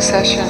Session.